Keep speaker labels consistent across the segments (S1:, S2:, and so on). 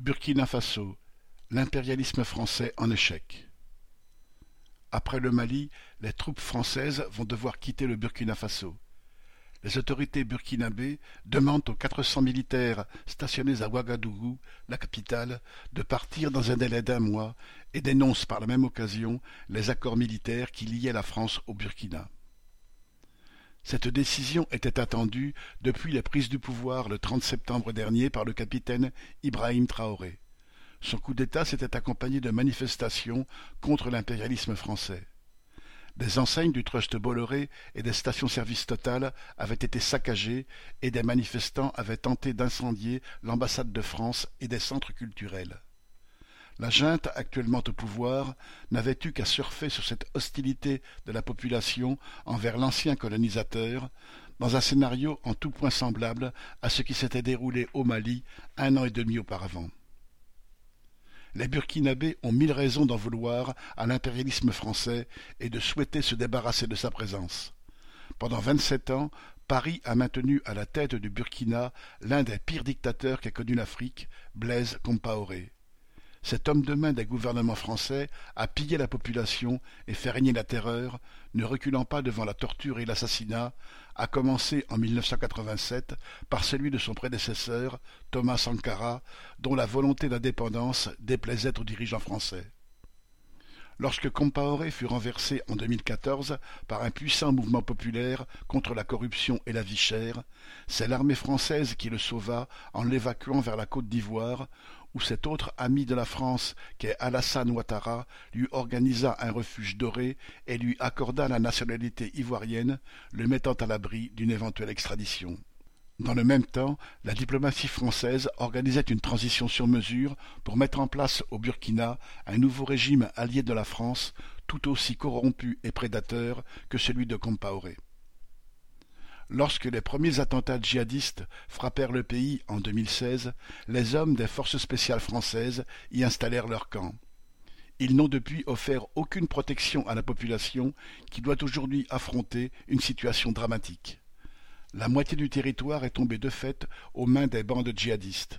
S1: Burkina Faso, l'impérialisme français en échec. Après le Mali, les troupes françaises vont devoir quitter le Burkina Faso. Les autorités burkinabées demandent aux quatre cents militaires stationnés à Ouagadougou, la capitale, de partir dans un délai d'un mois et dénoncent par la même occasion les accords militaires qui liaient la France au Burkina. Cette décision était attendue depuis la prise du pouvoir le 30 septembre dernier par le capitaine Ibrahim Traoré. Son coup d'État s'était accompagné de manifestations contre l'impérialisme français. Des enseignes du Trust Bolloré et des stations-service Total avaient été saccagées et des manifestants avaient tenté d'incendier l'ambassade de France et des centres culturels. La junte actuellement au pouvoir n'avait eu qu'à surfer sur cette hostilité de la population envers l'ancien colonisateur, dans un scénario en tout point semblable à ce qui s'était déroulé au Mali un an et demi auparavant. Les Burkinabés ont mille raisons d'en vouloir à l'impérialisme français et de souhaiter se débarrasser de sa présence. Pendant vingt-sept ans, Paris a maintenu à la tête du Burkina l'un des pires dictateurs qu'a connu l'Afrique, Blaise Compaoré. Cet homme de main des gouvernements français a pillé la population et fait régner la terreur, ne reculant pas devant la torture et l'assassinat, à commencer en 1987 par celui de son prédécesseur, Thomas Sankara, dont la volonté d'indépendance déplaisait aux dirigeants français. Lorsque Compaoré fut renversé en 2014 par un puissant mouvement populaire contre la corruption et la vie chère, c'est l'armée française qui le sauva en l'évacuant vers la Côte d'Ivoire, où cet autre ami de la France qu'est Alassane Ouattara lui organisa un refuge doré et lui accorda la nationalité ivoirienne, le mettant à l'abri d'une éventuelle extradition. Dans le même temps, la diplomatie française organisait une transition sur mesure pour mettre en place au Burkina un nouveau régime allié de la France, tout aussi corrompu et prédateur que celui de Compaoré. Lorsque les premiers attentats djihadistes frappèrent le pays en 2016, les hommes des forces spéciales françaises y installèrent leur camp. Ils n'ont depuis offert aucune protection à la population qui doit aujourd'hui affronter une situation dramatique. La moitié du territoire est tombée de fait aux mains des bandes djihadistes.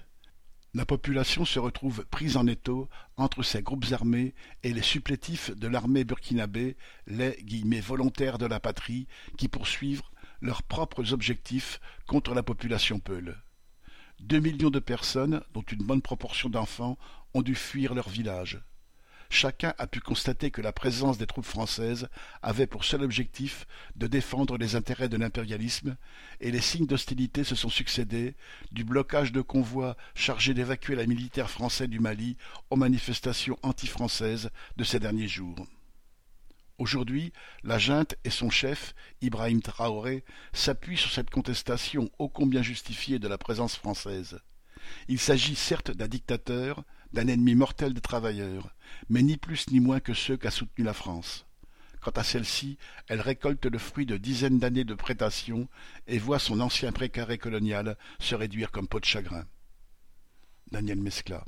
S1: La population se retrouve prise en étau entre ces groupes armés et les supplétifs de l'armée burkinabé, les guillemets volontaires de la patrie, qui poursuivent leurs propres objectifs contre la population peule. Deux millions de personnes, dont une bonne proportion d'enfants, ont dû fuir leur village. Chacun a pu constater que la présence des troupes françaises avait pour seul objectif de défendre les intérêts de l'impérialisme, et les signes d'hostilité se sont succédés, du blocage de convois chargés d'évacuer la militaire français du Mali aux manifestations anti-françaises de ces derniers jours. Aujourd'hui, la junte et son chef, Ibrahim Traoré, s'appuient sur cette contestation ô combien justifiée de la présence française. Il s'agit certes d'un dictateur, d'un ennemi mortel des travailleurs, mais ni plus ni moins que ceux qu'a soutenus la France. Quant à celle-ci, elle récolte le fruit de dizaines d'années de prédation et voit son ancien précaré colonial se réduire comme peau de chagrin. Daniel Mescla